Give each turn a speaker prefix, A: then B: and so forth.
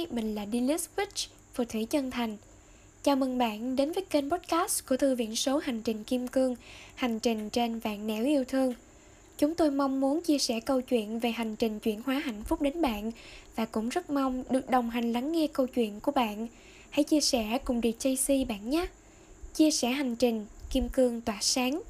A: Hi, mình là Dilis Witch, phù thủy chân thành. Chào mừng bạn đến với kênh podcast của Thư viện số Hành trình Kim Cương, hành trình trên vạn nẻo yêu thương. Chúng tôi mong muốn chia sẻ câu chuyện về hành trình chuyển hóa hạnh phúc đến bạn và cũng rất mong được đồng hành lắng nghe câu chuyện của bạn. Hãy chia sẻ cùng DJC bạn nhé. Chia sẻ hành trình Kim Cương tỏa sáng.